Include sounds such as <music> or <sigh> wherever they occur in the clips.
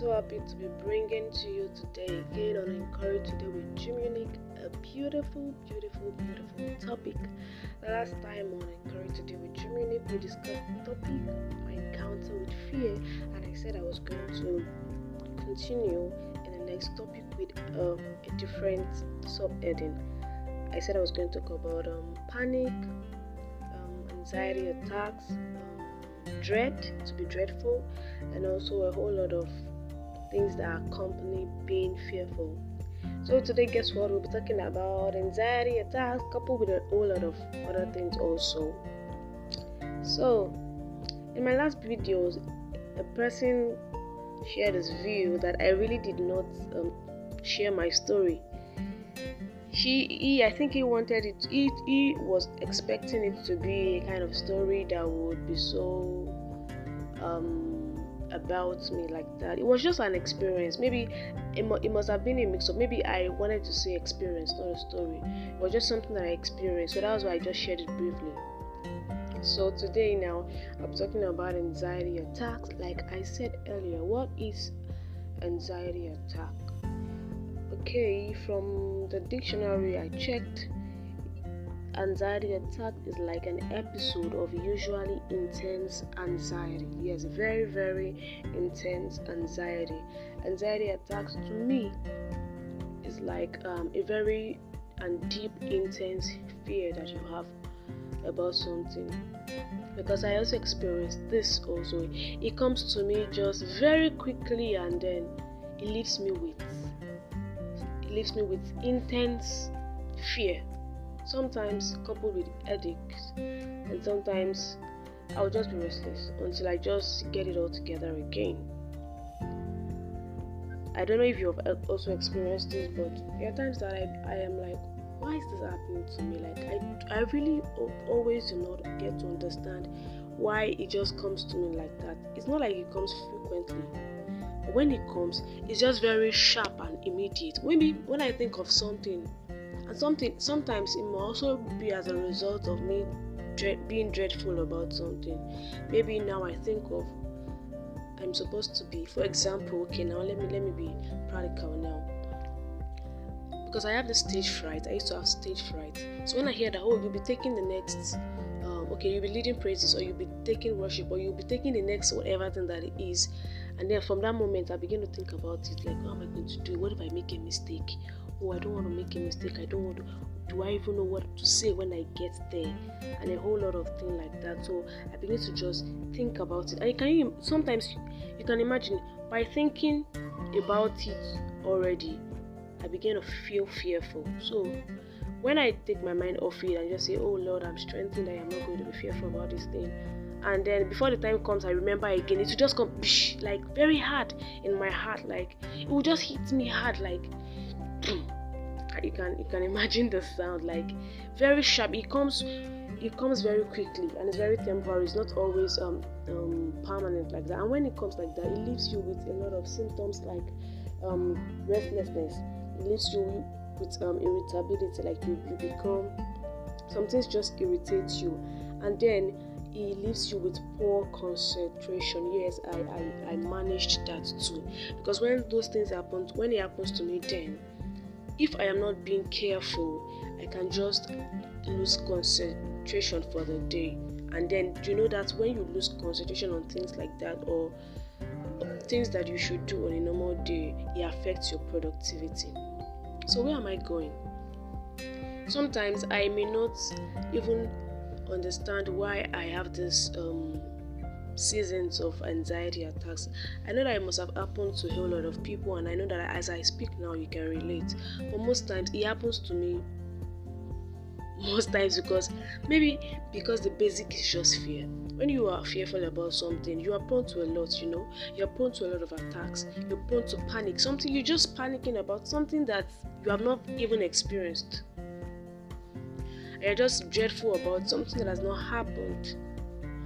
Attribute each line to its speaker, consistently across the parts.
Speaker 1: so happy to be bringing to you today again on Encourage Today with Jim Unique, a beautiful, beautiful, beautiful topic. The last time on Encourage Today with Jim Unique, we discussed the topic my encounter with fear, and I said I was going to continue in the next topic with uh, a different subheading. I said I was going to talk about um, panic, um, anxiety attacks, um, dread, to be dreadful, and also a whole lot of things that accompany being fearful. So today, guess what? We'll be talking about anxiety attacks coupled with a whole lot of other things also. So, in my last videos, a person shared his view that I really did not um, share my story. She, he, I think he wanted it. He, he was expecting it to be a kind of story that would be so um, about me like that. It was just an experience. Maybe it, mu- it must have been a mix up. Maybe I wanted to say experience, not a story. It was just something that I experienced. So that was why I just shared it briefly. So today now I'm talking about anxiety attacks. Like I said earlier, what is anxiety attack? Okay, from the dictionary I checked anxiety attack is like an episode of usually intense anxiety. Yes, very, very intense anxiety. Anxiety attacks to me is like um, a very and deep, intense fear that you have about something. Because I also experienced this also. It comes to me just very quickly and then it leaves me with it leaves me with intense fear sometimes coupled with headaches, and sometimes I'll just be restless until I just get it all together again. I don't know if you've uh, also experienced this, but there are times that I, I am like, why is this happening to me? Like, I, I really always do not get to understand why it just comes to me like that. It's not like it comes frequently. When it comes, it's just very sharp and immediate. Maybe when I think of something and something sometimes it may also be as a result of me dread, being dreadful about something. Maybe now i think of i'm supposed to be for example okay now let me let me be practical now. Because i have the stage fright i used to have stage fright. So when i hear that oh you'll be taking the next um, okay you'll be leading praises or you'll be taking worship or you'll be taking the next whatever thing that it is and then from that moment i begin to think about it like what am i going to do what if i make a mistake oh, I don't want to make a mistake. I don't want to. Do I even know what to say when I get there? And a whole lot of things like that. So I begin to just think about it. And you can sometimes you can imagine by thinking about it already, I begin to feel fearful. So when I take my mind off it and just say, Oh Lord, I'm strengthened, I am not going to be fearful about this thing. And then before the time comes, I remember again. It will just come like very hard in my heart. Like it will just hit me hard. Like <clears throat> you can you can imagine the sound like very sharp it comes it comes very quickly and it's very temporary it's not always um, um, permanent like that and when it comes like that it leaves you with a lot of symptoms like um, restlessness it leaves you with um, irritability like you, you become some things just irritate you and then it leaves you with poor concentration yes I, I i managed that too because when those things happen when it happens to me then if I am not being careful, I can just lose concentration for the day. And then you know that when you lose concentration on things like that or things that you should do on a normal day, it affects your productivity. So where am I going? Sometimes I may not even understand why I have this um, seasons of anxiety attacks. I know that it must have happened to a whole lot of people, and I know that as I speak now, you can relate. But most times, it happens to me. Most times, because maybe because the basic is just fear. When you are fearful about something, you are prone to a lot, you know. You're prone to a lot of attacks. You're prone to panic. Something you're just panicking about something that you have not even experienced. You're just dreadful about something that has not happened.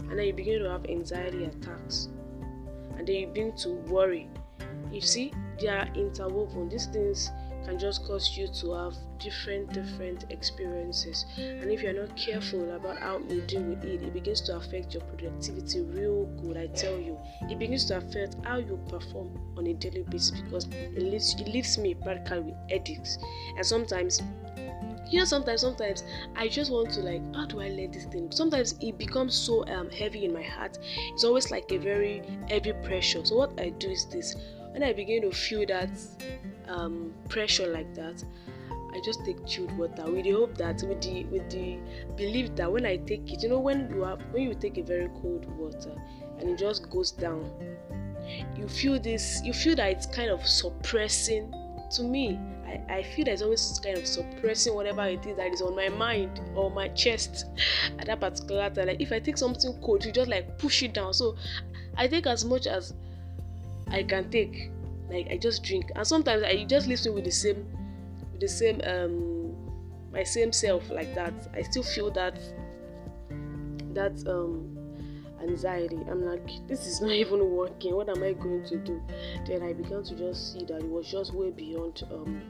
Speaker 1: And then you begin to have anxiety attacks. And then you begin to worry. You see they are interwoven. These things can just cause you to have different different experiences. And if you're not careful about how you deal with it it begins to affect your productivity real good i tell you. It begins to affect how you perform on a daily basis because it leaves it leaves me practically with headaches. And sometimes you know sometimes sometimes i just want to like how do i let this thing? Sometimes it becomes so um heavy in my heart. It's always like a very heavy pressure. So what i do is this. When i begin to feel that um pressure like that I just take chilled water with the hope that with the with the belief that when I take it, you know, when you have when you take a very cold water and it just goes down, you feel this you feel that it's kind of suppressing to me I, I feel there's always kind of suppressing whatever it is that is on my mind or my chest <laughs> at that particular time. Like if I take something cold, you just like push it down. So I take as much as I can take. Like I just drink, and sometimes I just listen with the same, with the same um, my same self like that. I still feel that that um anxiety. I'm like, this is not <laughs> even working. What am I going to do? Then I began to just see that it was just way beyond um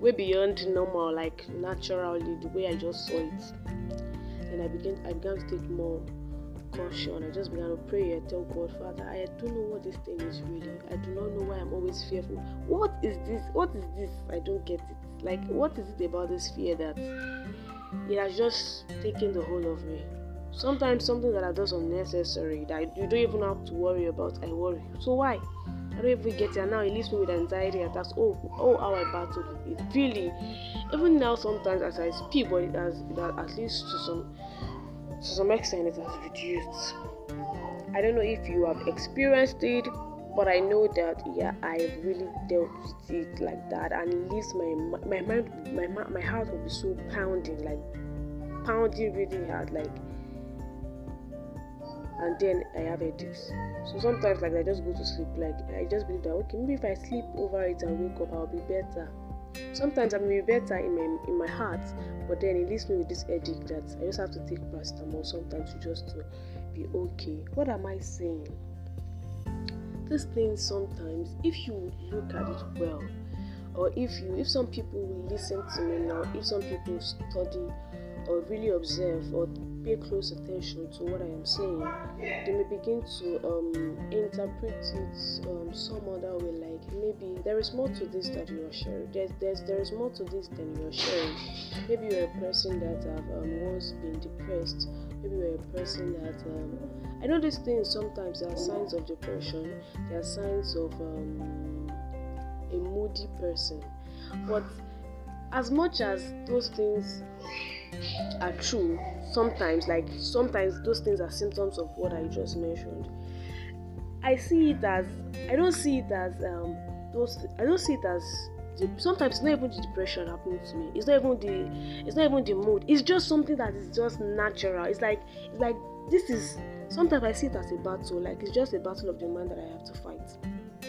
Speaker 1: way beyond normal, like naturally the way I just saw it. Then I began I began to take more caution. I just began to pray and tell God, Father, I don't know what this thing is really. I do not know why I'm always fearful. What is this? What is this? I don't get it. Like, what is it about this fear that it has just taken the whole of me? Sometimes something that are just unnecessary that you don't even have to worry about, I worry. So why? I don't even get it. And now it leaves me with anxiety attacks. Oh, oh, how I battled it. Really, even now, sometimes as I speak, but it has, it has at least to some to some extent, it has reduced. I don't know if you have experienced it, but I know that yeah, I really dealt with it like that, and it leaves my my mind, my my heart will be so pounding, like pounding really hard, like and then I have headaches. So sometimes like I just go to sleep like I just believe that okay maybe if I sleep over it and wake up I'll be better. Sometimes I may be better in my in my heart, but then it leaves me with this headache that I just have to take paracetamol sometimes just to be okay. What am I saying? This thing sometimes if you look at it well, or if you if some people will listen to me now, if some people study or really observe or pay close attention to what I am saying, they may begin to um, interpret it um, some other way. Like maybe there is more to this that you are sharing. There's, there's there is more to this than you are sharing. Maybe you're a person that have um, once been depressed. Maybe you're a person that um, I know these things sometimes are signs of depression. They are signs of um, a moody person, but as much as those things are true sometimes like sometimes those things are symptoms of what i just mentioned. I see it as i don't see it as um those i don't see it as sometimes it's not even the depression happening to me. It's not even the it's not even the mood. It's just something that is just natural. It's like it's like this is sometimes i see it as a battle. Like it's just a battle of the mind that i have to fight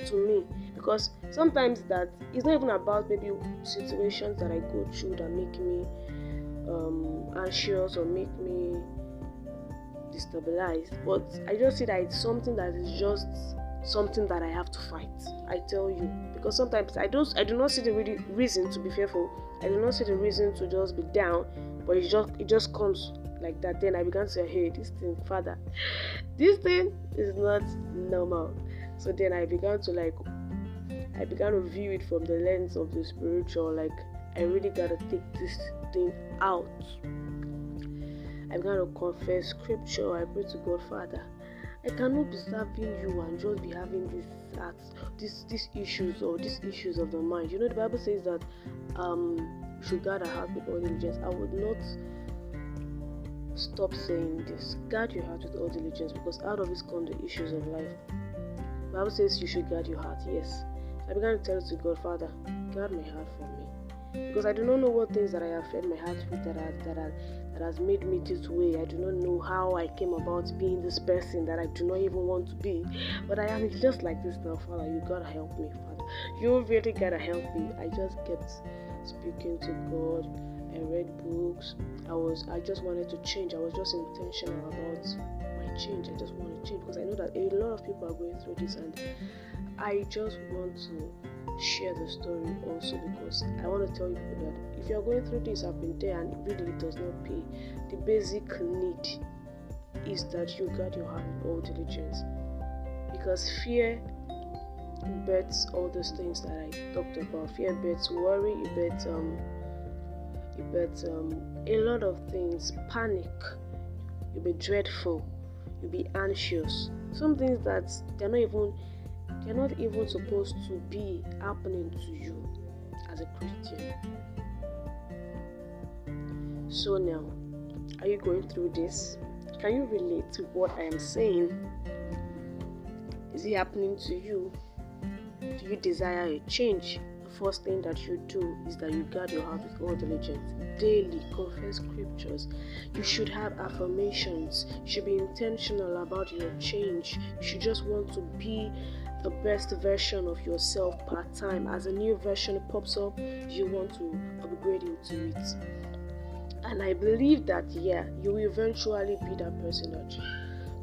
Speaker 1: to me because sometimes that it's not even about maybe situations that i go through that make me um, anxious or make me destabilized. But I just see that it's something that is just something that I have to fight. I tell you because sometimes I don't I do not see the really reason to be fearful. I do not see the reason to just be down, but it just it just comes like that. Then I began to say, hey, this thing, Father, this thing is not normal. So then I began to like I began to view it from the lens of the spiritual, like I really gotta take this thing out. I began to confess scripture. I pray to God, Father. I cannot be serving you and just be having these acts, these these issues or these issues of the mind. You know, the Bible says that um, should guard our heart with all diligence. I would not stop saying this. Guard your heart with all diligence because out of it come the issues of life. Bible says you should guard your heart. Yes. I began to tell it to God, Father, guard my heart for me because I do not know what things that I have fed my heart with that has, that has, that has made me this way. I do not know how I came about being this person that I do not even want to be. But I am just like this now, Father. You gotta help me, Father. You really gotta help me. I just kept speaking to God. I read books. I was I just wanted to change. I was just intentional about change. I just want to change because I know that a lot of people are going through this and I just want to share the story also because I want to tell you that if you're going through this, I've been there and it really does not pay. The basic need is that you guard your heart with all diligence because fear bets all those things that I talked about. Fear bets worry, it bets um, it bets um, a lot of things. Panic, you'll be dreadful, you'll be anxious. Some things that they're not even they're not even supposed to be happening to you as a Christian. So now, are you going through this? Can you relate to what I am saying? Is it happening to you? Do you desire a change? First thing that you do is that you guard your heart with all diligence. Daily confess scriptures. You should have affirmations. You should be intentional about your change. You should just want to be the best version of yourself part time. As a new version pops up, you want to upgrade into it. And I believe that, yeah, you will eventually be that person that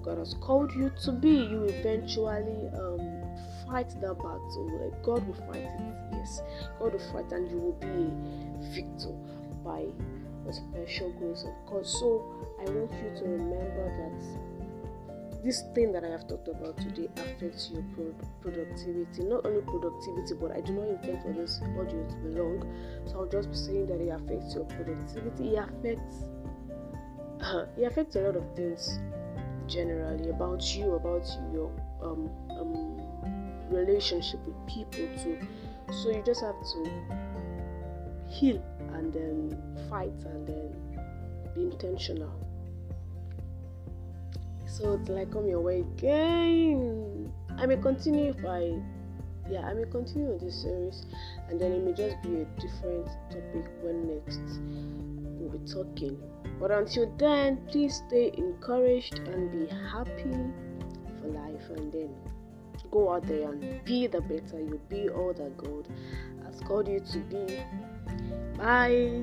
Speaker 1: God has called you to be. You eventually um, fight that battle. Like God will fight it, yes. God will fight, and you will be a victor by the special grace of God. So I want you to remember that this thing that I have talked about today affects your pro- productivity. Not only productivity, but I do not intend for this audio to be long, so I'll just be saying that it affects your productivity. It affects uh, <clears throat> it affects a lot of things generally about you, about your um, um, relationship with people too. So you just have to heal and then fight and then be intentional. So till I come your way again, I may continue if I, yeah, I may continue on this series and then it may just be a different topic when next we'll be talking. But until then, please stay encouraged and be happy for life and then go out there and be the better you be all that God has called you to be. Bye.